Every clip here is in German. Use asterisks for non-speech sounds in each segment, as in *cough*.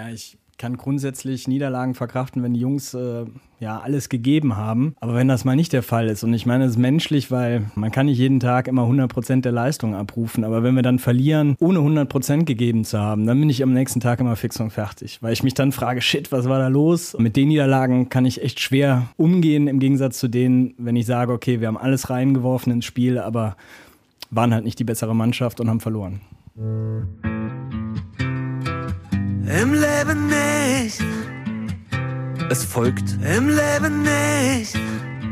Ja, ich kann grundsätzlich Niederlagen verkraften, wenn die Jungs äh, ja alles gegeben haben. Aber wenn das mal nicht der Fall ist, und ich meine, es ist menschlich, weil man kann nicht jeden Tag immer 100% der Leistung abrufen. Aber wenn wir dann verlieren, ohne 100% gegeben zu haben, dann bin ich am nächsten Tag immer fix und fertig. Weil ich mich dann frage, shit, was war da los? Mit den Niederlagen kann ich echt schwer umgehen, im Gegensatz zu denen, wenn ich sage, okay, wir haben alles reingeworfen ins Spiel, aber waren halt nicht die bessere Mannschaft und haben verloren. Im Leben nicht. Es folgt Im Leben nicht.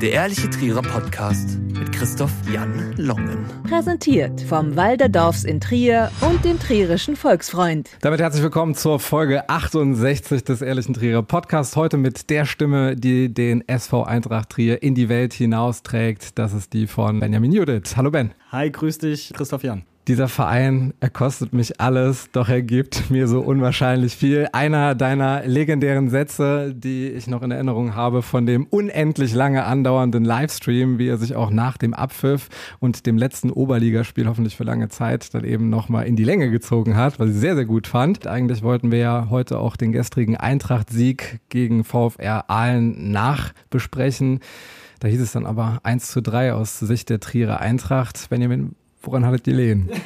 der Ehrliche Trierer Podcast mit Christoph Jan Longen. Präsentiert vom Walderdorfs in Trier und dem Trierischen Volksfreund. Damit herzlich willkommen zur Folge 68 des Ehrlichen Trierer Podcasts. Heute mit der Stimme, die den SV Eintracht Trier in die Welt hinausträgt. Das ist die von Benjamin Judith. Hallo Ben. Hi, grüß dich, Christoph Jan. Dieser Verein, er kostet mich alles, doch er gibt mir so unwahrscheinlich viel. Einer deiner legendären Sätze, die ich noch in Erinnerung habe, von dem unendlich lange andauernden Livestream, wie er sich auch nach dem Abpfiff und dem letzten Oberligaspiel hoffentlich für lange Zeit dann eben nochmal in die Länge gezogen hat, was ich sehr, sehr gut fand. Eigentlich wollten wir ja heute auch den gestrigen Eintracht-Sieg gegen VfR Aalen nachbesprechen. Da hieß es dann aber 1 zu 3 aus Sicht der Trierer Eintracht. Benjamin, Woran hattet ihr lehen? *laughs*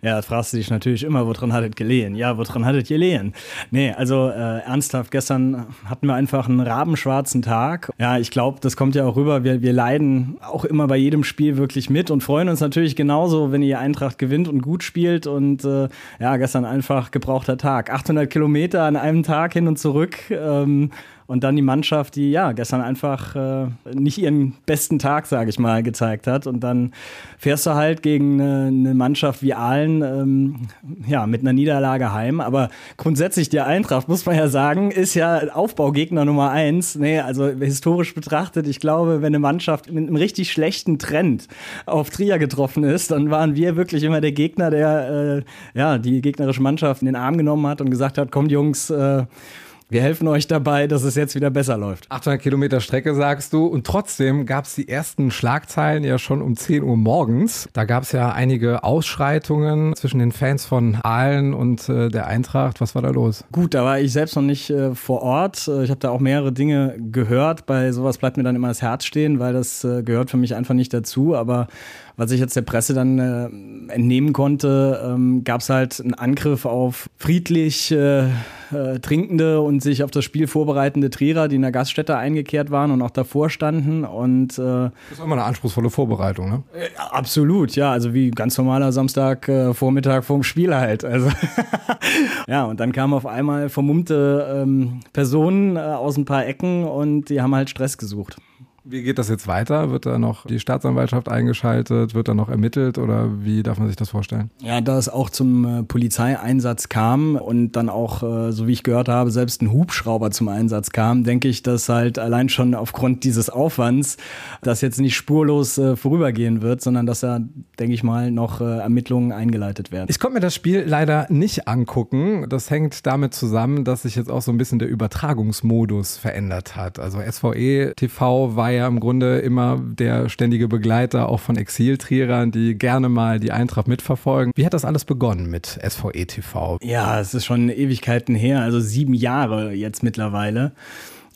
Ja, das fragst du dich natürlich immer, woran hattet gelehen? Ja, woran hattet ihr lehen? Nee, also äh, ernsthaft, gestern hatten wir einfach einen rabenschwarzen Tag. Ja, ich glaube, das kommt ja auch rüber. Wir, wir leiden auch immer bei jedem Spiel wirklich mit und freuen uns natürlich genauso, wenn ihr Eintracht gewinnt und gut spielt. Und äh, ja, gestern einfach gebrauchter Tag. 800 Kilometer an einem Tag hin und zurück. Ähm, und dann die Mannschaft, die ja gestern einfach äh, nicht ihren besten Tag, sage ich mal, gezeigt hat. Und dann fährst du halt gegen eine, eine Mannschaft wie Aalen ähm, ja, mit einer Niederlage heim. Aber grundsätzlich die Eintracht, muss man ja sagen, ist ja Aufbaugegner Nummer eins. Nee, also historisch betrachtet, ich glaube, wenn eine Mannschaft mit einem richtig schlechten Trend auf Trier getroffen ist, dann waren wir wirklich immer der Gegner, der äh, ja, die gegnerische Mannschaft in den Arm genommen hat und gesagt hat, kommt Jungs, äh, wir helfen euch dabei, dass es jetzt wieder besser läuft. 800 Kilometer Strecke sagst du und trotzdem gab es die ersten Schlagzeilen ja schon um 10 Uhr morgens. Da gab es ja einige Ausschreitungen zwischen den Fans von Aalen und äh, der Eintracht. Was war da los? Gut, da war ich selbst noch nicht äh, vor Ort. Äh, ich habe da auch mehrere Dinge gehört. Bei sowas bleibt mir dann immer das Herz stehen, weil das äh, gehört für mich einfach nicht dazu. Aber was ich jetzt der Presse dann äh, entnehmen konnte, ähm, gab es halt einen Angriff auf friedlich äh, äh, trinkende und sich auf das Spiel vorbereitende Trierer, die in der Gaststätte eingekehrt waren und auch davor standen. Und, äh, das ist immer eine anspruchsvolle Vorbereitung, ne? Äh, absolut, ja. Also wie ganz normaler Samstag äh, Vormittag vorm Spiel halt. Also *laughs* ja, und dann kamen auf einmal vermummte ähm, Personen äh, aus ein paar Ecken und die haben halt Stress gesucht. Wie geht das jetzt weiter? Wird da noch die Staatsanwaltschaft eingeschaltet? Wird da noch ermittelt oder wie darf man sich das vorstellen? Ja, da es auch zum äh, Polizeieinsatz kam und dann auch, äh, so wie ich gehört habe, selbst ein Hubschrauber zum Einsatz kam, denke ich, dass halt allein schon aufgrund dieses Aufwands das jetzt nicht spurlos äh, vorübergehen wird, sondern dass da, denke ich mal, noch Ermittlungen eingeleitet werden. Ich konnte mir das Spiel leider nicht angucken. Das hängt damit zusammen, dass sich jetzt auch so ein bisschen der Übertragungsmodus verändert hat. Also SVE TV war ja im Grunde immer der ständige Begleiter auch von Exiltrierern, die gerne mal die Eintracht mitverfolgen. Wie hat das alles begonnen mit SVE TV? Ja, es ist schon Ewigkeiten her, also sieben Jahre jetzt mittlerweile.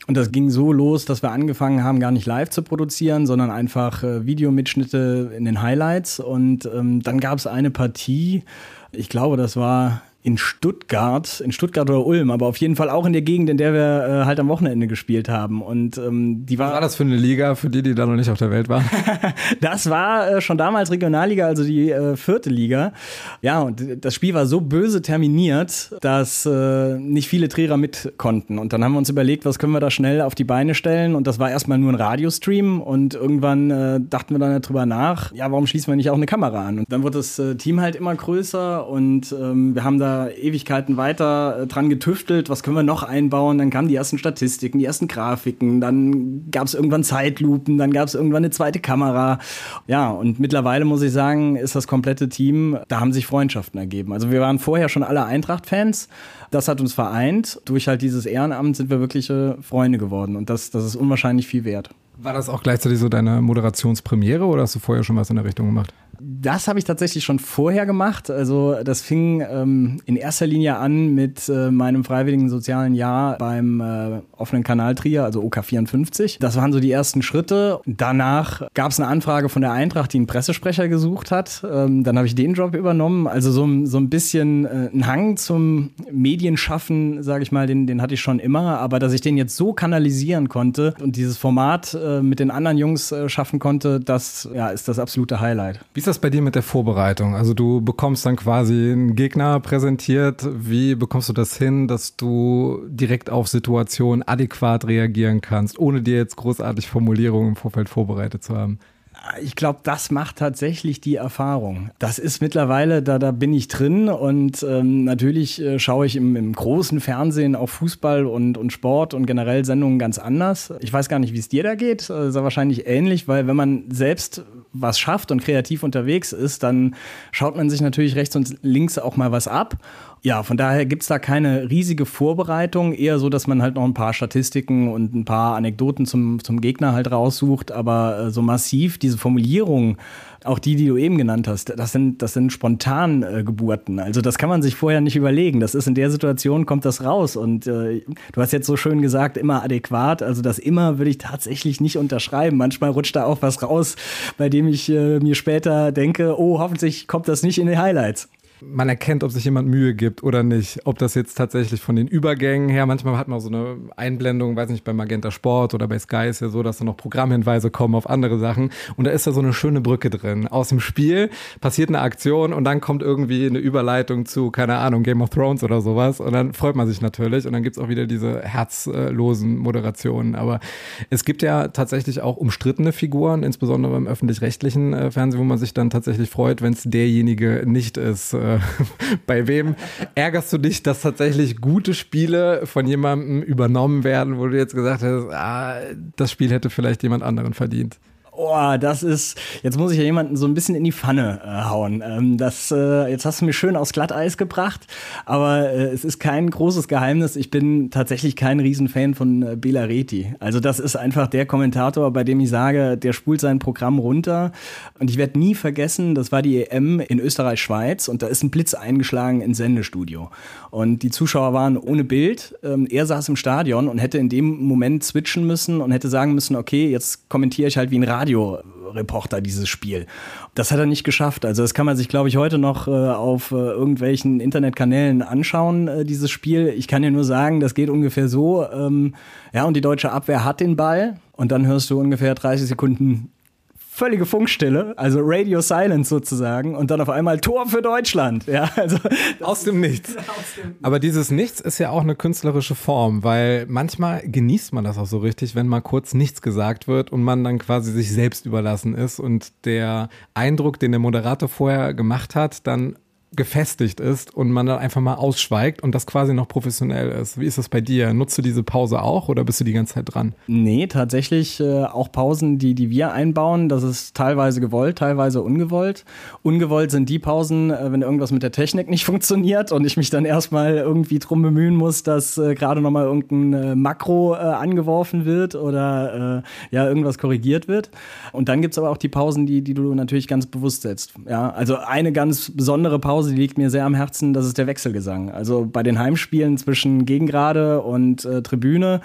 Und das ging so los, dass wir angefangen haben, gar nicht live zu produzieren, sondern einfach äh, Videomitschnitte in den Highlights. Und ähm, dann gab es eine Partie, ich glaube, das war in Stuttgart, in Stuttgart oder Ulm, aber auf jeden Fall auch in der Gegend, in der wir äh, halt am Wochenende gespielt haben. Und ähm, die war. Was war das für eine Liga für die, die da noch nicht auf der Welt waren? *laughs* das war äh, schon damals Regionalliga, also die äh, vierte Liga. Ja, und das Spiel war so böse terminiert, dass äh, nicht viele Trierer mit konnten. Und dann haben wir uns überlegt, was können wir da schnell auf die Beine stellen. Und das war erstmal nur ein Radiostream. Und irgendwann äh, dachten wir dann darüber nach, ja, warum schließen wir nicht auch eine Kamera an? Und dann wurde das äh, Team halt immer größer und ähm, wir haben da Ewigkeiten weiter äh, dran getüftelt, was können wir noch einbauen. Dann kamen die ersten Statistiken, die ersten Grafiken, dann gab es irgendwann Zeitlupen, dann gab es irgendwann eine zweite Kamera. Ja, und mittlerweile muss ich sagen, ist das komplette Team, da haben sich Freundschaften ergeben. Also wir waren vorher schon alle Eintracht-Fans. Das hat uns vereint. Durch halt dieses Ehrenamt sind wir wirkliche Freunde geworden. Und das, das ist unwahrscheinlich viel wert. War das auch gleichzeitig so deine Moderationspremiere oder hast du vorher schon was in der Richtung gemacht? Das habe ich tatsächlich schon vorher gemacht. Also das fing ähm, in erster Linie an mit äh, meinem freiwilligen sozialen Jahr beim äh, offenen Kanal Trier, also OK54. Das waren so die ersten Schritte. Danach gab es eine Anfrage von der Eintracht, die einen Pressesprecher gesucht hat. Ähm, dann habe ich den Job übernommen. Also so, so ein bisschen äh, ein Hang zum Medienschaffen, sage ich mal, den, den hatte ich schon immer. Aber dass ich den jetzt so kanalisieren konnte und dieses Format äh, mit den anderen Jungs äh, schaffen konnte, das ja, ist das absolute Highlight. Wie ist das bei dir mit der Vorbereitung? Also du bekommst dann quasi einen Gegner präsentiert. Wie bekommst du das hin, dass du direkt auf Situationen adäquat reagieren kannst, ohne dir jetzt großartig Formulierungen im Vorfeld vorbereitet zu haben? Ich glaube, das macht tatsächlich die Erfahrung. Das ist mittlerweile, da, da bin ich drin und ähm, natürlich äh, schaue ich im, im, großen Fernsehen auf Fußball und, und Sport und generell Sendungen ganz anders. Ich weiß gar nicht, wie es dir da geht. Das ist ja wahrscheinlich ähnlich, weil wenn man selbst was schafft und kreativ unterwegs ist, dann schaut man sich natürlich rechts und links auch mal was ab. Ja, von daher gibt es da keine riesige Vorbereitung, eher so, dass man halt noch ein paar Statistiken und ein paar Anekdoten zum, zum Gegner halt raussucht, aber äh, so massiv diese Formulierung, auch die, die du eben genannt hast, das sind, das sind spontan äh, Geburten. Also das kann man sich vorher nicht überlegen. Das ist in der Situation, kommt das raus. Und äh, du hast jetzt so schön gesagt, immer adäquat. Also das immer würde ich tatsächlich nicht unterschreiben. Manchmal rutscht da auch was raus, bei dem ich äh, mir später denke, oh, hoffentlich kommt das nicht in die Highlights man erkennt, ob sich jemand Mühe gibt oder nicht. Ob das jetzt tatsächlich von den Übergängen her, manchmal hat man so eine Einblendung, weiß nicht, bei Magenta Sport oder bei Sky ist ja so, dass da noch Programmhinweise kommen auf andere Sachen. Und da ist da so eine schöne Brücke drin. Aus dem Spiel passiert eine Aktion und dann kommt irgendwie eine Überleitung zu, keine Ahnung, Game of Thrones oder sowas. Und dann freut man sich natürlich. Und dann gibt's auch wieder diese herzlosen Moderationen. Aber es gibt ja tatsächlich auch umstrittene Figuren, insbesondere im öffentlich-rechtlichen äh, Fernsehen, wo man sich dann tatsächlich freut, wenn es derjenige nicht ist. *laughs* Bei wem ärgerst du dich, dass tatsächlich gute Spiele von jemandem übernommen werden, wo du jetzt gesagt hast, ah, das Spiel hätte vielleicht jemand anderen verdient? Oh, das ist, jetzt muss ich ja jemanden so ein bisschen in die Pfanne äh, hauen. Ähm, das, äh, jetzt hast du mich schön aus Glatteis gebracht, aber äh, es ist kein großes Geheimnis. Ich bin tatsächlich kein Riesenfan von äh, Bela Reti. Also das ist einfach der Kommentator, bei dem ich sage, der spult sein Programm runter. Und ich werde nie vergessen, das war die EM in Österreich-Schweiz und da ist ein Blitz eingeschlagen ins Sendestudio. Und die Zuschauer waren ohne Bild. Ähm, er saß im Stadion und hätte in dem Moment switchen müssen und hätte sagen müssen, okay, jetzt kommentiere ich halt wie ein Radio Radioreporter dieses Spiel. Das hat er nicht geschafft. Also das kann man sich, glaube ich, heute noch äh, auf äh, irgendwelchen Internetkanälen anschauen, äh, dieses Spiel. Ich kann dir nur sagen, das geht ungefähr so. Ähm, ja, und die deutsche Abwehr hat den Ball und dann hörst du ungefähr 30 Sekunden völlige Funkstille, also Radio Silence sozusagen, und dann auf einmal Tor für Deutschland. Ja, also *laughs* aus dem Nichts. Aber dieses Nichts ist ja auch eine künstlerische Form, weil manchmal genießt man das auch so richtig, wenn mal kurz nichts gesagt wird und man dann quasi sich selbst überlassen ist und der Eindruck, den der Moderator vorher gemacht hat, dann gefestigt ist und man dann einfach mal ausschweigt und das quasi noch professionell ist. Wie ist das bei dir? Nutzt du diese Pause auch oder bist du die ganze Zeit dran? Nee, tatsächlich äh, auch Pausen, die, die wir einbauen. Das ist teilweise gewollt, teilweise ungewollt. Ungewollt sind die Pausen, äh, wenn irgendwas mit der Technik nicht *laughs* funktioniert und ich mich dann erstmal irgendwie drum bemühen muss, dass äh, gerade nochmal irgendein äh, Makro äh, angeworfen wird oder äh, ja, irgendwas korrigiert wird. Und dann gibt es aber auch die Pausen, die, die du natürlich ganz bewusst setzt. Ja, also eine ganz besondere Pause Die liegt mir sehr am Herzen, das ist der Wechselgesang. Also bei den Heimspielen zwischen Gegengrade und äh, Tribüne,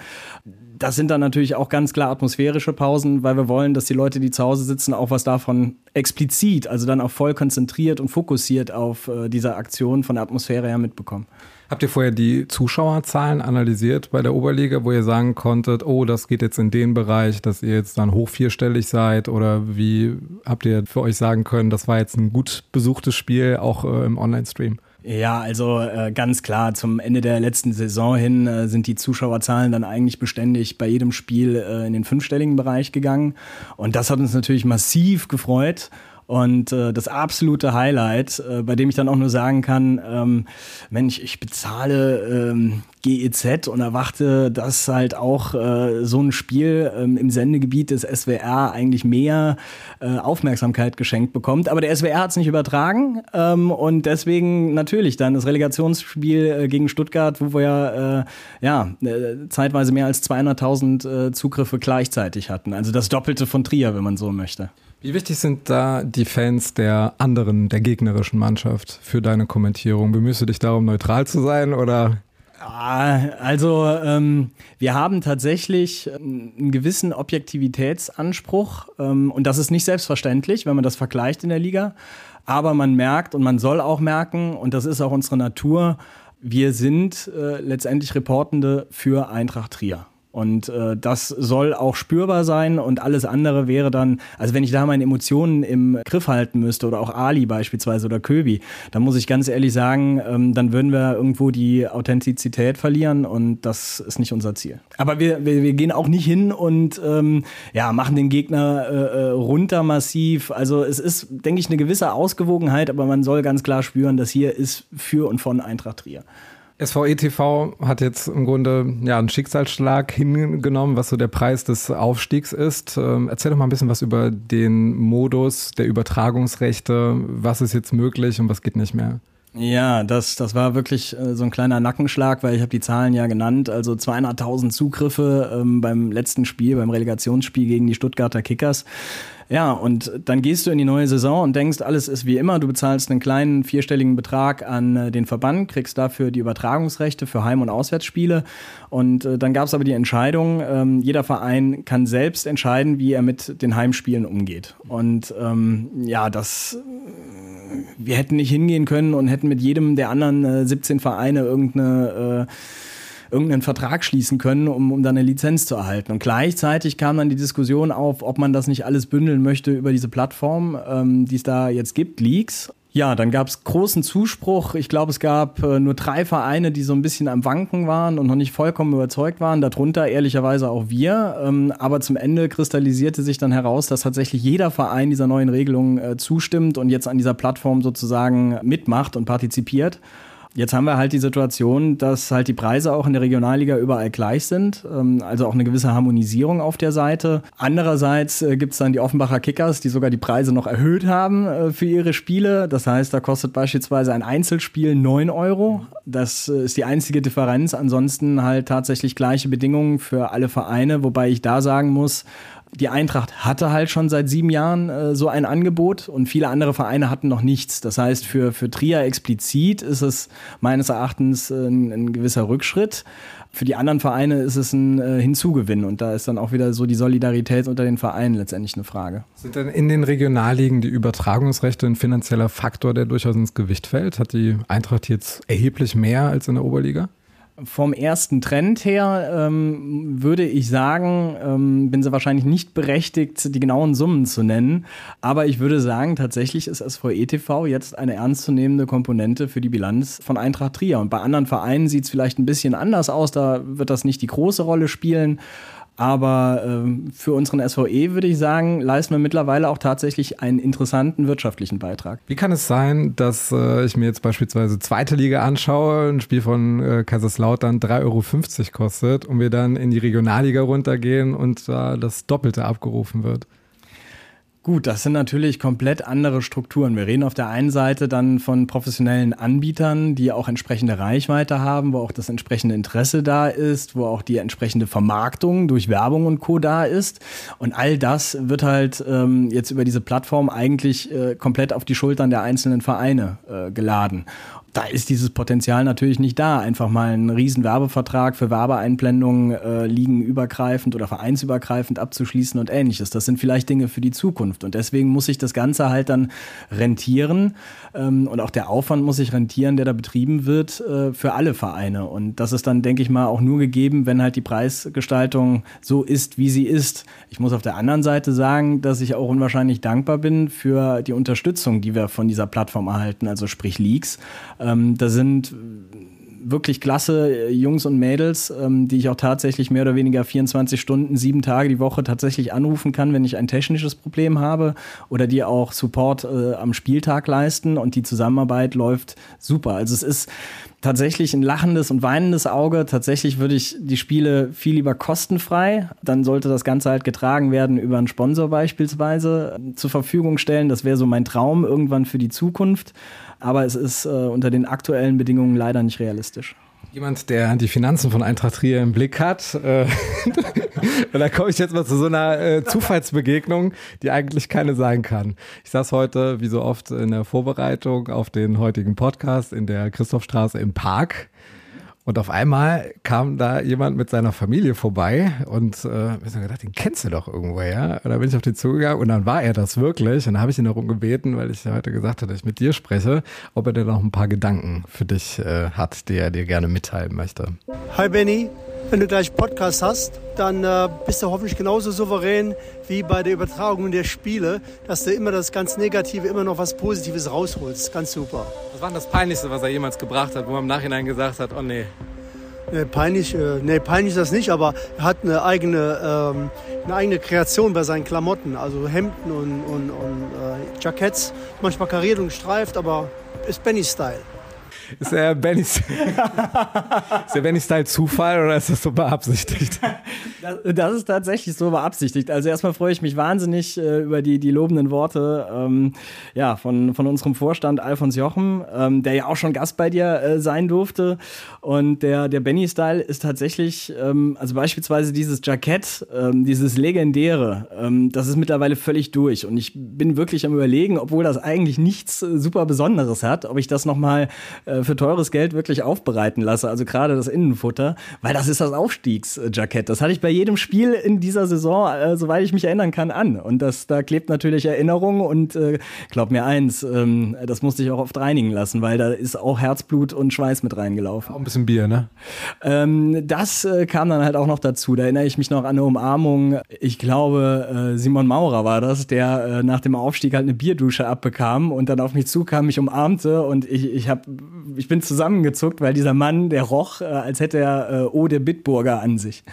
das sind dann natürlich auch ganz klar atmosphärische Pausen, weil wir wollen, dass die Leute, die zu Hause sitzen, auch was davon explizit, also dann auch voll konzentriert und fokussiert auf äh, diese Aktion von der Atmosphäre her mitbekommen. Habt ihr vorher die Zuschauerzahlen analysiert bei der Oberliga, wo ihr sagen konntet, oh, das geht jetzt in den Bereich, dass ihr jetzt dann hoch vierstellig seid? Oder wie habt ihr für euch sagen können, das war jetzt ein gut besuchtes Spiel, auch äh, im Online-Stream? Ja, also äh, ganz klar, zum Ende der letzten Saison hin äh, sind die Zuschauerzahlen dann eigentlich beständig bei jedem Spiel äh, in den fünfstelligen Bereich gegangen. Und das hat uns natürlich massiv gefreut. Und äh, das absolute Highlight, äh, bei dem ich dann auch nur sagen kann, ähm, Mensch, ich bezahle ähm, GEZ und erwarte, dass halt auch äh, so ein Spiel ähm, im Sendegebiet des SWR eigentlich mehr äh, Aufmerksamkeit geschenkt bekommt. Aber der SWR hat es nicht übertragen ähm, und deswegen natürlich dann das Relegationsspiel äh, gegen Stuttgart, wo wir ja, äh, ja äh, zeitweise mehr als 200.000 äh, Zugriffe gleichzeitig hatten. Also das Doppelte von Trier, wenn man so möchte. Wie wichtig sind da die Fans der anderen, der gegnerischen Mannschaft für deine Kommentierung? Bemühst du dich darum, neutral zu sein oder also ähm, wir haben tatsächlich einen gewissen Objektivitätsanspruch ähm, und das ist nicht selbstverständlich, wenn man das vergleicht in der Liga. Aber man merkt und man soll auch merken, und das ist auch unsere Natur, wir sind äh, letztendlich Reportende für Eintracht Trier. Und äh, das soll auch spürbar sein und alles andere wäre dann, also wenn ich da meine Emotionen im Griff halten müsste oder auch Ali beispielsweise oder Köbi, dann muss ich ganz ehrlich sagen, ähm, dann würden wir irgendwo die Authentizität verlieren und das ist nicht unser Ziel. Aber wir, wir, wir gehen auch nicht hin und ähm, ja, machen den Gegner äh, äh runter massiv. Also es ist, denke ich, eine gewisse Ausgewogenheit, aber man soll ganz klar spüren, dass hier ist für und von Eintracht Trier. SVE hat jetzt im Grunde ja, einen Schicksalsschlag hingenommen, was so der Preis des Aufstiegs ist. Ähm, erzähl doch mal ein bisschen was über den Modus der Übertragungsrechte. Was ist jetzt möglich und was geht nicht mehr? Ja, das, das war wirklich äh, so ein kleiner Nackenschlag, weil ich habe die Zahlen ja genannt. Also 200.000 Zugriffe ähm, beim letzten Spiel, beim Relegationsspiel gegen die Stuttgarter Kickers. Ja, und dann gehst du in die neue Saison und denkst, alles ist wie immer. Du bezahlst einen kleinen vierstelligen Betrag an äh, den Verband, kriegst dafür die Übertragungsrechte für Heim- und Auswärtsspiele. Und äh, dann gab es aber die Entscheidung, ähm, jeder Verein kann selbst entscheiden, wie er mit den Heimspielen umgeht. Und ähm, ja, das wir hätten nicht hingehen können und hätten mit jedem der anderen äh, 17 Vereine irgendeine äh, irgendeinen Vertrag schließen können, um, um dann eine Lizenz zu erhalten. Und gleichzeitig kam dann die Diskussion auf, ob man das nicht alles bündeln möchte über diese Plattform, ähm, die es da jetzt gibt, Leaks. Ja, dann gab es großen Zuspruch. Ich glaube, es gab äh, nur drei Vereine, die so ein bisschen am Wanken waren und noch nicht vollkommen überzeugt waren. Darunter ehrlicherweise auch wir. Ähm, aber zum Ende kristallisierte sich dann heraus, dass tatsächlich jeder Verein dieser neuen Regelung äh, zustimmt und jetzt an dieser Plattform sozusagen mitmacht und partizipiert. Jetzt haben wir halt die Situation, dass halt die Preise auch in der Regionalliga überall gleich sind, ähm, also auch eine gewisse Harmonisierung auf der Seite. Andererseits äh, gibt es dann die Offenbacher Kickers, die sogar die Preise noch erhöht haben äh, für ihre Spiele. Das heißt, da kostet beispielsweise ein Einzelspiel 9 Euro. Das äh, ist die einzige Differenz. Ansonsten halt tatsächlich gleiche Bedingungen für alle Vereine, wobei ich da sagen muss, die Eintracht hatte halt schon seit sieben Jahren äh, so ein Angebot und viele andere Vereine hatten noch nichts. Das heißt, für, für Trier explizit ist es meines Erachtens äh, ein, ein, gewisser Rückschritt. Für die anderen Vereine ist es ein äh, Hinzugewinn und da ist dann auch wieder so die Solidarität unter den Vereinen letztendlich eine Frage. Sind denn in den Regionalligen die Übertragungsrechte ein finanzieller Faktor, der durchaus ins Gewicht fällt? Hat die Eintracht jetzt erheblich mehr als in der Oberliga? Vom ersten Trend her ähm, würde ich sagen, ähm, bin sie wahrscheinlich nicht berechtigt, die genauen Summen zu nennen. Aber ich würde sagen, tatsächlich ist SVE TV jetzt eine ernstzunehmende Komponente für die Bilanz von Eintracht Trier. Und bei anderen Vereinen sieht es vielleicht ein bisschen anders aus. Da wird das nicht die große Rolle spielen. Aber ähm, für unseren SVE würde ich sagen, leisten wir mittlerweile auch tatsächlich einen interessanten wirtschaftlichen Beitrag. Wie kann es sein, dass äh, ich mir jetzt beispielsweise zweite Liga anschaue, ein Spiel von äh, Kaiserslautern 3,50 Euro kostet und wir dann in die Regionalliga runtergehen und da äh, das Doppelte abgerufen wird? Gut, das sind natürlich komplett andere Strukturen. Wir reden auf der einen Seite dann von professionellen Anbietern, die auch entsprechende Reichweite haben, wo auch das entsprechende Interesse da ist, wo auch die entsprechende Vermarktung durch Werbung und Co. da ist. Und all das wird halt ähm, jetzt über diese Plattform eigentlich äh, komplett auf die Schultern der einzelnen Vereine äh, geladen da ist dieses Potenzial natürlich nicht da. Einfach mal einen riesen Werbevertrag für Werbeeinblendungen äh, liegenübergreifend oder vereinsübergreifend abzuschließen und ähnliches. Das sind vielleicht Dinge für die Zukunft. Und deswegen muss sich das Ganze halt dann rentieren. Ähm, und auch der Aufwand muss sich rentieren, der da betrieben wird äh, für alle Vereine. Und das ist dann, denke ich mal, auch nur gegeben, wenn halt die Preisgestaltung so ist, wie sie ist. Ich muss auf der anderen Seite sagen, dass ich auch unwahrscheinlich dankbar bin für die Unterstützung, die wir von dieser Plattform erhalten, also sprich Leaks. Ähm, da sind wirklich klasse äh, Jungs und Mädels, ähm, die ich auch tatsächlich mehr oder weniger 24 Stunden, sieben Tage die Woche tatsächlich anrufen kann, wenn ich ein technisches Problem habe oder die auch Support äh, am Spieltag leisten und die Zusammenarbeit läuft super. Also es ist tatsächlich ein lachendes und weinendes Auge. Tatsächlich würde ich die Spiele viel lieber kostenfrei. Dann sollte das Ganze halt getragen werden über einen Sponsor beispielsweise äh, zur Verfügung stellen. Das wäre so mein Traum irgendwann für die Zukunft aber es ist äh, unter den aktuellen Bedingungen leider nicht realistisch. Jemand, der die Finanzen von Eintracht Trier im Blick hat. Äh, *laughs* da komme ich jetzt mal zu so einer äh, Zufallsbegegnung, die eigentlich keine sein kann. Ich saß heute, wie so oft, in der Vorbereitung auf den heutigen Podcast in der Christophstraße im Park und auf einmal kam da jemand mit seiner Familie vorbei und äh, haben gedacht, den kennst du doch irgendwo, ja? Und dann bin ich auf den zugegangen und dann war er das wirklich. Und dann habe ich ihn darum gebeten, weil ich heute gesagt hatte, dass ich mit dir spreche, ob er denn noch ein paar Gedanken für dich äh, hat, die er dir gerne mitteilen möchte. Hi Benny, wenn du gleich Podcast hast, dann äh, bist du hoffentlich genauso souverän wie bei der Übertragung der Spiele, dass du immer das ganz Negative, immer noch was Positives rausholst. Ganz super. Was war denn das Peinlichste, was er jemals gebracht hat, wo er im Nachhinein gesagt hat, oh nee. Nee, peinlich, äh, nee, peinlich ist das nicht, aber er hat eine eigene, ähm, eine eigene Kreation bei seinen Klamotten. Also Hemden und, und, und äh, Jacketts, manchmal kariert und gestreift, aber ist Benny-Style. Ist der Benny, *laughs* ist der Benny Style Zufall oder ist das so beabsichtigt? Das, das, ist tatsächlich so beabsichtigt. Also erstmal freue ich mich wahnsinnig äh, über die, die lobenden Worte ähm, ja, von, von unserem Vorstand Alfons Jochem, ähm, der ja auch schon Gast bei dir äh, sein durfte. Und der, der Benny Style ist tatsächlich, ähm, also beispielsweise dieses Jackett, ähm, dieses legendäre, ähm, das ist mittlerweile völlig durch. Und ich bin wirklich am überlegen, obwohl das eigentlich nichts äh, super Besonderes hat, ob ich das nochmal äh, für teures Geld wirklich aufbereiten lasse, also gerade das Innenfutter, weil das ist das Aufstiegsjackett. Das hatte ich bei jedem Spiel in dieser Saison, äh, soweit ich mich erinnern kann, an. Und das, da klebt natürlich Erinnerung und äh, glaub mir eins, ähm, das musste ich auch oft reinigen lassen, weil da ist auch Herzblut und Schweiß mit reingelaufen. Auch ein bisschen Bier, ne? Ähm, das äh, kam dann halt auch noch dazu. Da erinnere ich mich noch an eine Umarmung. Ich glaube, äh, Simon Maurer war das, der äh, nach dem Aufstieg halt eine Bierdusche abbekam und dann auf mich zukam, mich umarmte und ich, ich habe ich bin zusammengezuckt, weil dieser Mann, der roch, äh, als hätte er äh, Ode Bitburger an sich.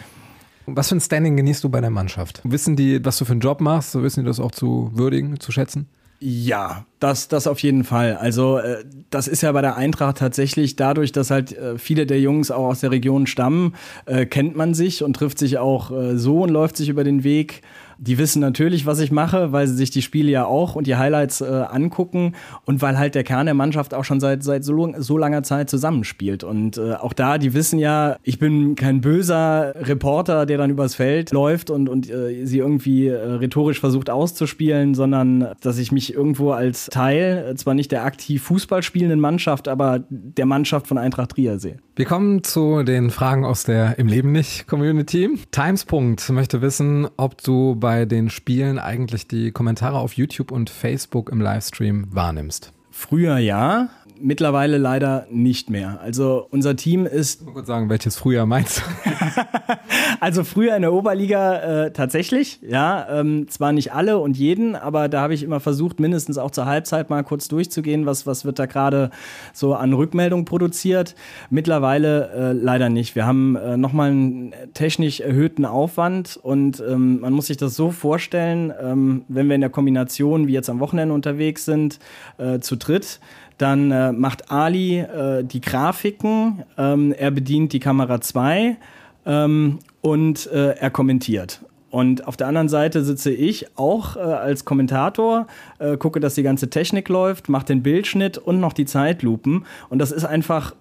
Was für ein Standing genießt du bei der Mannschaft? Wissen die, was du für einen Job machst? Wissen die das auch zu würdigen, zu schätzen? Ja, das, das auf jeden Fall. Also äh, das ist ja bei der Eintracht tatsächlich dadurch, dass halt äh, viele der Jungs auch aus der Region stammen, äh, kennt man sich und trifft sich auch so und läuft sich über den Weg. Die wissen natürlich, was ich mache, weil sie sich die Spiele ja auch und die Highlights äh, angucken und weil halt der Kern der Mannschaft auch schon seit, seit so, so langer Zeit zusammenspielt. Und äh, auch da, die wissen ja, ich bin kein böser Reporter, der dann übers Feld läuft und, und äh, sie irgendwie äh, rhetorisch versucht auszuspielen, sondern dass ich mich irgendwo als Teil, äh, zwar nicht der aktiv Fußball spielenden Mannschaft, aber der Mannschaft von Eintracht Trier sehe. Wir kommen zu den Fragen aus der Im Leben nicht Community. Timespunkt möchte wissen, ob du bei den Spielen eigentlich die Kommentare auf YouTube und Facebook im Livestream wahrnimmst. Früher ja, mittlerweile leider nicht mehr. Also unser Team ist. Ich kurz sagen, welches Frühjahr meinst du? *laughs* also früher in der Oberliga äh, tatsächlich, ja. Ähm, zwar nicht alle und jeden, aber da habe ich immer versucht, mindestens auch zur Halbzeit mal kurz durchzugehen, was, was wird da gerade so an Rückmeldung produziert. Mittlerweile äh, leider nicht. Wir haben äh, nochmal einen technisch erhöhten Aufwand und ähm, man muss sich das so vorstellen, ähm, wenn wir in der Kombination, wie jetzt am Wochenende unterwegs sind, äh, zu dritt, dann äh, macht Ali äh, die Grafiken, ähm, er bedient die Kamera 2 ähm, und äh, er kommentiert. Und auf der anderen Seite sitze ich auch äh, als Kommentator, äh, gucke, dass die ganze Technik läuft, mache den Bildschnitt und noch die Zeitlupen. Und das ist einfach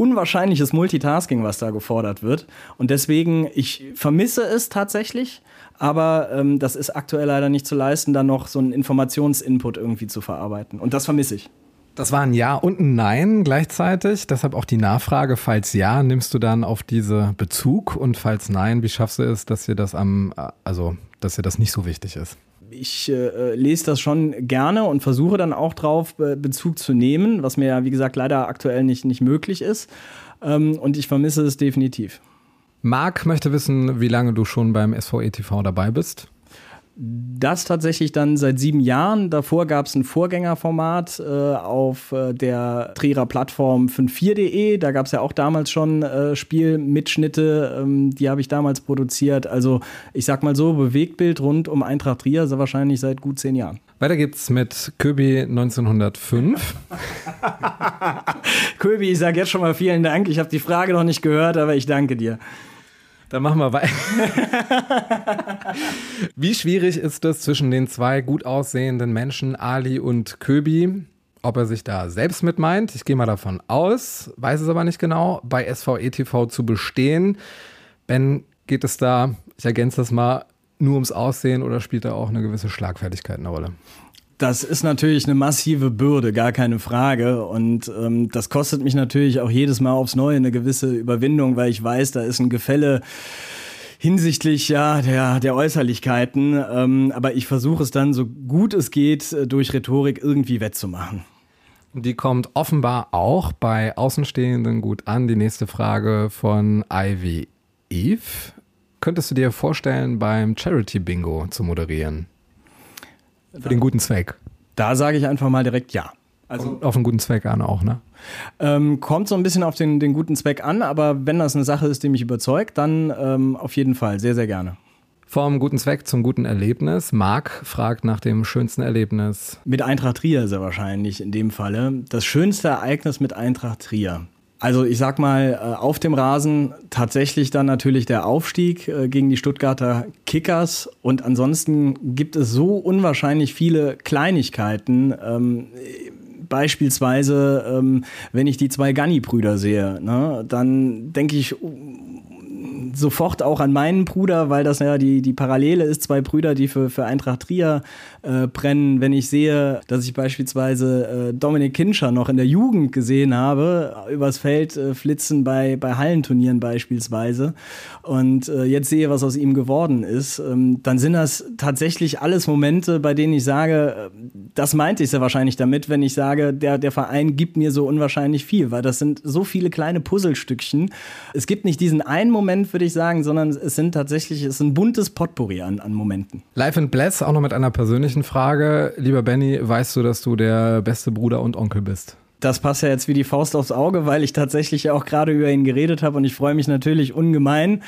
unwahrscheinliches Multitasking, was da gefordert wird. Und deswegen, ich vermisse es tatsächlich, aber ähm, das ist aktuell leider nicht zu leisten, da noch so einen Informationsinput irgendwie zu verarbeiten. Und das vermisse ich. Das war ein Ja und ein Nein gleichzeitig. Deshalb auch die Nachfrage, falls ja, nimmst du dann auf diese Bezug und falls nein, wie schaffst du es, dass dir das am, also, dass dir das nicht so wichtig ist? Ich äh, lese das schon gerne und versuche dann auch drauf Be Bezug zu nehmen, was mir ja, wie gesagt, leider aktuell nicht, nicht möglich ist. Ähm, und ich vermisse es definitiv. Marc möchte wissen, wie lange du schon beim SVE dabei bist. Das tatsächlich dann seit sieben Jahren. Davor gab es ein Vorgängerformat äh, auf äh, der Trierer Plattform 54.de. Da gab es ja auch damals schon äh, Spielmitschnitte, ähm, die habe ich damals produziert. Also ich sag mal so, Bewegtbild rund um Eintracht Trier, so wahrscheinlich seit gut zehn Jahren. Weiter geht's mit Köbi 1905. *laughs* Köbi, ich sage jetzt schon mal vielen Dank. Ich habe die Frage noch nicht gehört, aber ich danke dir. Dann machen wir weiter. *laughs* Wie schwierig ist es zwischen den zwei gut aussehenden Menschen, Ali und Köbi? ob er sich da selbst mit meint. Ich gehe mal davon aus, weiß es aber nicht genau, bei SVETV zu bestehen. Ben, geht es da, ich ergänze das mal, nur ums Aussehen oder spielt da auch eine gewisse Schlagfertigkeit eine Rolle? Das ist natürlich eine massive Bürde, gar keine Frage. Und ähm, das kostet mich natürlich auch jedes Mal aufs Neue eine gewisse Überwindung, weil ich weiß, da ist ein Gefälle hinsichtlich ja der, der Äußerlichkeiten. Ähm, aber ich versuche es dann so gut es geht äh, durch Rhetorik irgendwie wettzumachen. Die kommt offenbar auch bei Außenstehenden gut an. Die nächste Frage von Ivy Eve. Könntest du dir vorstellen, beim Charity Bingo zu moderieren? Für den guten Zweck. Da sage ich einfach mal direkt ja. Also auf einen guten Zweck an auch, ne? Ähm, kommt so ein bisschen auf den, den guten Zweck an, aber wenn das eine Sache ist, die mich überzeugt, dann ähm, auf jeden Fall sehr, sehr gerne. Vom guten Zweck zum guten Erlebnis. Marc fragt nach dem schönsten Erlebnis. Mit Eintracht Trier sehr wahrscheinlich in dem Falle. Das schönste Ereignis mit Eintracht Trier. Also ich sag mal, äh, auf dem Rasen tatsächlich dann natürlich der Aufstieg äh, gegen die Stuttgarter Kickers und ansonsten gibt es so unwahrscheinlich viele Kleinigkeiten. Ähm, beispielsweise, ähm, wenn ich die zwei Ganni-Brüder sehe, ne, dann denke ich sofort auch an meinen Bruder, weil das ja die, die Parallele ist, zwei Brüder, die für, für Eintracht Trier äh, brennen. Wenn ich sehe, dass ich beispielsweise äh, Dominik Kinscher noch in der Jugend gesehen habe, übers Feld äh, flitzen bei, bei Hallenturnieren beispielsweise und äh, jetzt sehe, was aus ihm geworden ist, ähm, dann sind das tatsächlich alles Momente, bei denen ich sage, äh, das meinte ich sehr wahrscheinlich damit, wenn ich sage, der, der Verein gibt mir so unwahrscheinlich viel, weil das sind so viele kleine Puzzlestückchen. Es gibt nicht diesen einen Moment, würde ich sagen, sondern es sind tatsächlich, es ist ein buntes Potpourri an, an Momenten. Life and Bless, auch noch mit einer persönlichen Frage. Lieber Benny, weißt du, dass du der beste Bruder und Onkel bist? Das passt ja jetzt wie die Faust aufs Auge, weil ich tatsächlich auch gerade über ihn geredet habe und ich freue mich natürlich ungemein,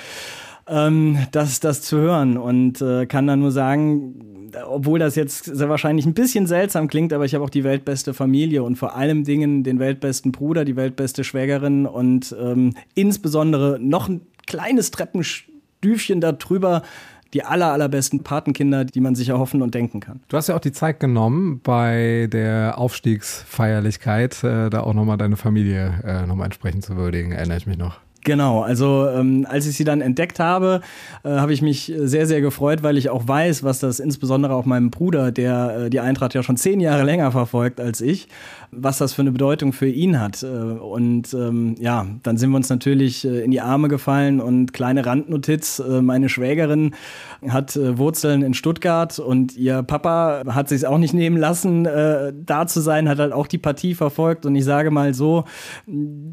ähm, das, das zu hören und äh, kann dann nur sagen, obwohl das jetzt sehr wahrscheinlich ein bisschen seltsam klingt, aber ich habe auch die weltbeste Familie und vor allem Dingen den weltbesten Bruder, die weltbeste Schwägerin und ähm, insbesondere noch ein kleines Treppenstüfchen darüber die aller, allerbesten Patenkinder, die man sich erhoffen und denken kann. Du hast ja auch die Zeit genommen, bei der Aufstiegsfeierlichkeit äh, da auch nochmal deine Familie äh, nochmal entsprechend zu würdigen, erinnere ich mich noch. Genau, also ähm, als ich sie dann entdeckt habe, äh, habe ich mich sehr, sehr gefreut, weil ich auch weiß, was das insbesondere auch meinem Bruder, der äh, die Eintracht ja schon zehn Jahre länger verfolgt als ich, was das für eine Bedeutung für ihn hat. Äh, und ähm, ja, dann sind wir uns natürlich äh, in die Arme gefallen und kleine Randnotiz, äh, meine Schwägerin hat äh, Wurzeln in Stuttgart und ihr Papa hat sich auch nicht nehmen lassen, da zu sein, hat halt auch die Partie verfolgt und ich sage mal so,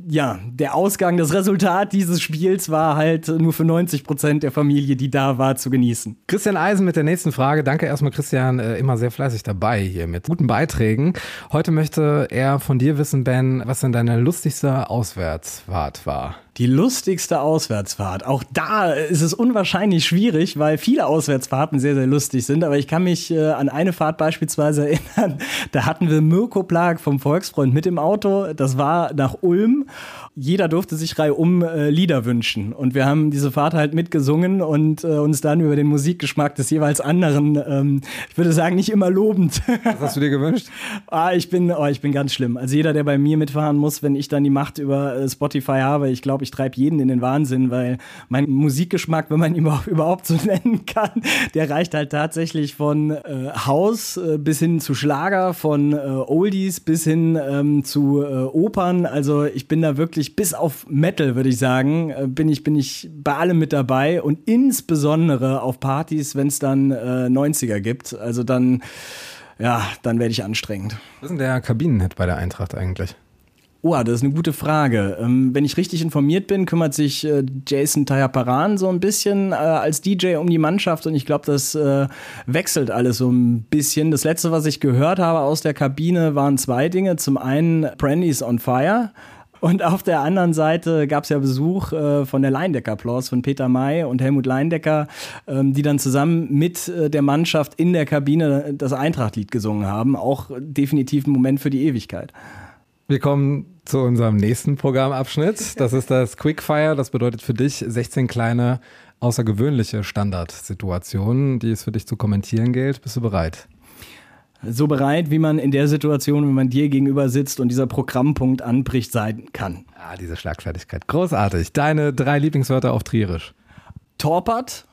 ja, der Ausgang, das Resultat Resultat dieses Spiels war halt nur für 90 Prozent der Familie, die da war, zu genießen. Christian Eisen mit der nächsten Frage. Danke erstmal, Christian, äh, immer sehr fleißig dabei hier mit guten Beiträgen. Heute möchte er von dir wissen, Ben, was denn deine lustigste Auswärtsfahrt war. Die lustigste Auswärtsfahrt. Auch da ist es unwahrscheinlich schwierig, weil viele Auswärtsfahrten sehr, sehr lustig sind. Aber ich kann mich äh, an eine Fahrt beispielsweise *laughs* erinnern. Da hatten wir Mirko Plag vom Volksfreund mit im Auto. Das war nach Ulm. Jeder durfte sich reihum äh, Lieder wünschen. Und wir haben diese Fahrt halt mitgesungen und äh, uns dann über den Musikgeschmack des jeweils anderen, ähm, ich würde sagen, nicht immer lobend. Was hast du dir gewünscht? *laughs* ah, ich bin, oh, ich bin ganz schlimm. Also jeder, der bei mir mitfahren muss, wenn ich dann die Macht über äh, Spotify habe, ich glaube, ich ich treibe jeden in den Wahnsinn, weil mein Musikgeschmack, wenn man ihn überhaupt so *laughs* nennen kann, der reicht halt tatsächlich von äh, Haus äh, bis hin zu Schlager, von äh, Oldies bis hin ähm, zu äh, Opern. Also ich bin da wirklich bis auf Metal, würde ich sagen, äh, bin ich bin ich bei allem mit dabei und insbesondere auf Partys, wenn es dann 90er äh, gibt. Also dann ja, dann werde ich anstrengend. Was ist denn der Kabinenhit bei der Eintracht eigentlich? Oh, das ist eine gute Frage. Ähm, wenn ich richtig informiert bin, kümmert sich äh, Jason Tayaparan so ein bisschen äh, als DJ um die Mannschaft und ich glaube, das äh, wechselt alles so ein bisschen. Das letzte, was ich gehört habe aus der Kabine, waren zwei Dinge. Zum einen Brandy's on Fire. Und auf der anderen Seite gab es ja Besuch äh, von der Leindecker Applaus von Peter May und Helmut Leindecker, ähm, die dann zusammen mit äh, der Mannschaft in der Kabine das Eintrachtlied gesungen haben. Auch definitiv ein Moment für die Ewigkeit. Wir kommen zu unserem nächsten Programmabschnitt. Das ist das Quickfire. Das bedeutet für dich 16 kleine außergewöhnliche Standardsituationen, die es für dich zu kommentieren gilt. Bist du bereit? so bereit, wie man in der Situation, wenn man dir gegenüber sitzt und dieser Programmpunkt anbricht, sein kann. Ah, diese Schlagfertigkeit. Großartig. Deine drei Lieblingswörter auf Trierisch. Torpert,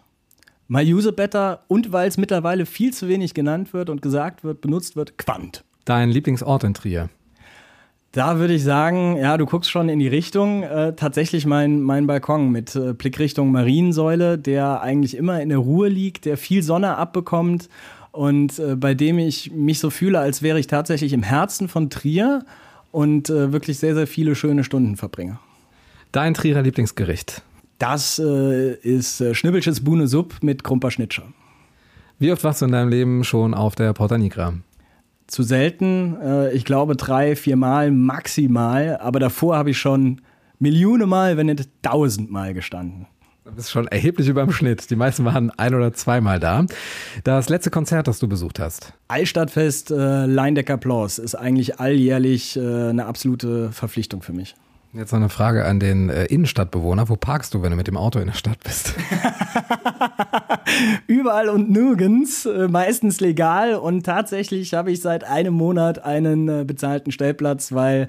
My Use Better und weil es mittlerweile viel zu wenig genannt wird und gesagt wird, benutzt wird, Quant. Dein Lieblingsort in Trier. Da würde ich sagen, ja, du guckst schon in die Richtung. Äh, tatsächlich mein, mein Balkon mit äh, Blick Richtung Mariensäule, der eigentlich immer in der Ruhe liegt, der viel Sonne abbekommt und äh, bei dem ich mich so fühle, als wäre ich tatsächlich im Herzen von Trier und äh, wirklich sehr, sehr viele schöne Stunden verbringe. Dein Trierer Lieblingsgericht. Das äh, ist äh, Schnibbelsches Buhne Sub mit Krumper Schnitscher. Wie oft warst du in deinem Leben schon auf der Porta Nigra? Zu selten, äh, ich glaube drei, vier Mal maximal, aber davor habe ich schon Millionen Mal, wenn nicht tausendmal gestanden. Du bist schon erheblich über dem Schnitt. Die meisten waren ein oder zweimal da. Das letzte Konzert, das du besucht hast. Altstadtfest äh, Leindecker Applaus ist eigentlich alljährlich äh, eine absolute Verpflichtung für mich. Jetzt noch eine Frage an den äh, Innenstadtbewohner. Wo parkst du, wenn du mit dem Auto in der Stadt bist? *laughs* Überall und nirgends, äh, meistens legal. Und tatsächlich habe ich seit einem Monat einen äh, bezahlten Stellplatz, weil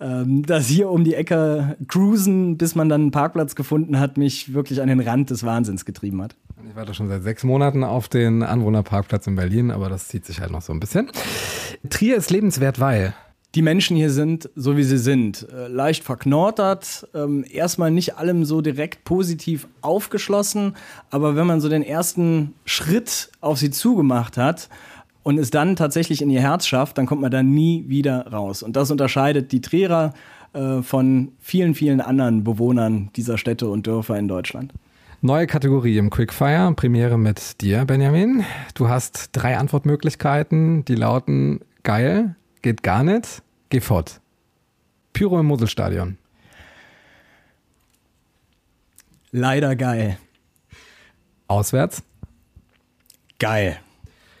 ähm, das hier um die Ecke cruisen, bis man dann einen Parkplatz gefunden hat, mich wirklich an den Rand des Wahnsinns getrieben hat. Ich warte schon seit sechs Monaten auf den Anwohnerparkplatz in Berlin, aber das zieht sich halt noch so ein bisschen. Trier ist lebenswert, weil die Menschen hier sind, so wie sie sind. Äh, leicht verknortert, ähm, erstmal nicht allem so direkt positiv aufgeschlossen, aber wenn man so den ersten Schritt auf sie zugemacht hat und es dann tatsächlich in ihr Herz schafft, dann kommt man da nie wieder raus. Und das unterscheidet die Trierer äh, von vielen, vielen anderen Bewohnern dieser Städte und Dörfer in Deutschland. Neue Kategorie im Quickfire, Premiere mit dir, Benjamin. Du hast drei Antwortmöglichkeiten, die lauten geil, geht gar nicht, geh fort. Pyro im Moselstadion. Leider geil. Auswärts. Geil.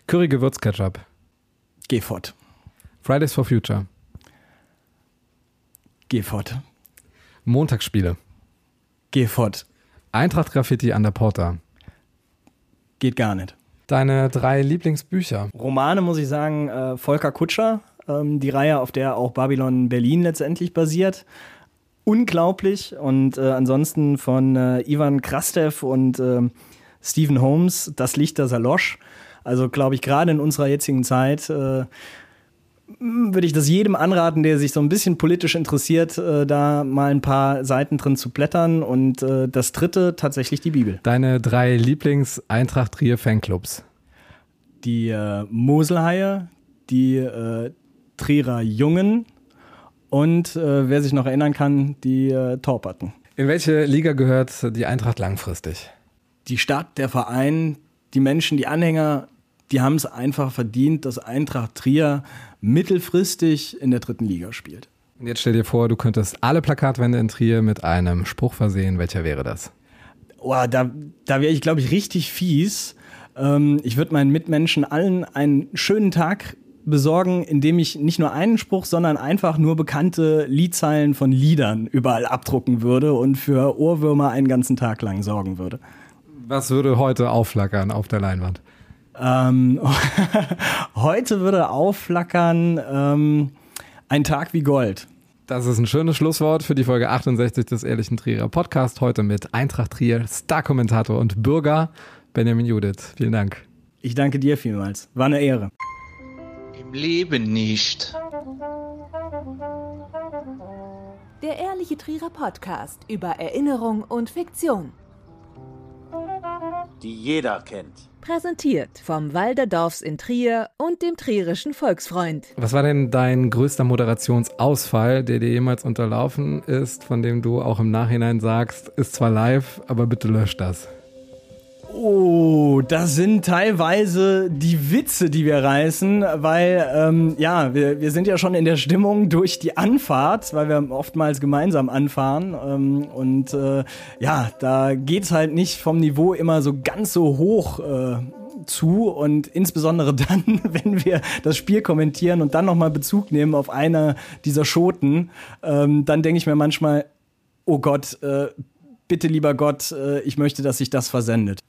Curry Gewürzketchup. Geh fort. Fridays for Future. Geh fort. Montagsspiele. Geh fort. Eintracht Graffiti an der Porta. Geht gar nicht. Deine drei Lieblingsbücher. Romane muss ich sagen, äh, Volker Kutscher, ähm, die Reihe, auf der auch Babylon Berlin letztendlich basiert. Unglaublich. Und äh, ansonsten von äh, Ivan Krastev und äh, Stephen Holmes, Das Licht der Salosch. Also glaube ich, gerade in unserer jetzigen Zeit äh, würde ich das jedem anraten, der sich so ein bisschen politisch interessiert, äh, da mal ein paar Seiten drin zu blättern. Und äh, das dritte tatsächlich die Bibel. Deine drei Lieblings-Eintracht Trier Fanclubs. Die äh, Moselhaie, die äh, Trierer Jungen und äh, wer sich noch erinnern kann, die äh, Torperten. In welche Liga gehört die Eintracht langfristig? Die Stadt, der Verein, die Menschen, die Anhänger, die haben es einfach verdient, dass Eintracht Trier mittelfristig in der dritten Liga spielt. Und jetzt stell dir vor, du könntest alle Plakatwände in Trier mit einem Spruch versehen. Welcher wäre das? Oh, da da wäre ich, glaube ich, richtig fies. Ähm, ich würde meinen Mitmenschen allen einen schönen Tag besorgen, indem ich nicht nur einen Spruch, sondern einfach nur bekannte Liedzeilen von Liedern überall abdrucken würde und für Ohrwürmer einen ganzen Tag lang sorgen würde. Was würde heute aufflackern auf der Leinwand? Ähm, *laughs* heute würde aufflackern ähm, ein Tag wie Gold. Das ist ein schönes Schlusswort für die Folge 68 des Ehrlichen Trierer Podcast. Heute mit Eintracht Trier, Star-Kommentator und Bürger Benjamin Judith. Vielen Dank. Ich danke dir vielmals. War eine Ehre. Leben nicht. Der Ehrliche Trierer Podcast über Erinnerung und Fiktion. Die jeder kennt. Präsentiert vom Walderdorfs in Trier und dem Trierischen Volksfreund. Was war denn dein größter Moderationsausfall, der dir jemals unterlaufen ist, von dem du auch im Nachhinein sagst, ist zwar live, aber bitte löscht das? Oh, das sind teilweise die Witze, die wir reißen, weil ähm, ja, wir, wir sind ja schon in der Stimmung durch die Anfahrt, weil wir oftmals gemeinsam anfahren ähm, und äh, ja, da geht's halt nicht vom Niveau immer so ganz so hoch. Äh, zu und insbesondere *laughs* dann, wenn wir das Spiel kommentieren und dann nochmal Bezug nehmen auf eine dieser Schoten, ähm, dann denke ich mir manchmal, oh Gott, äh, bitte lieber Gott, äh, ich möchte, dass sich das versendet.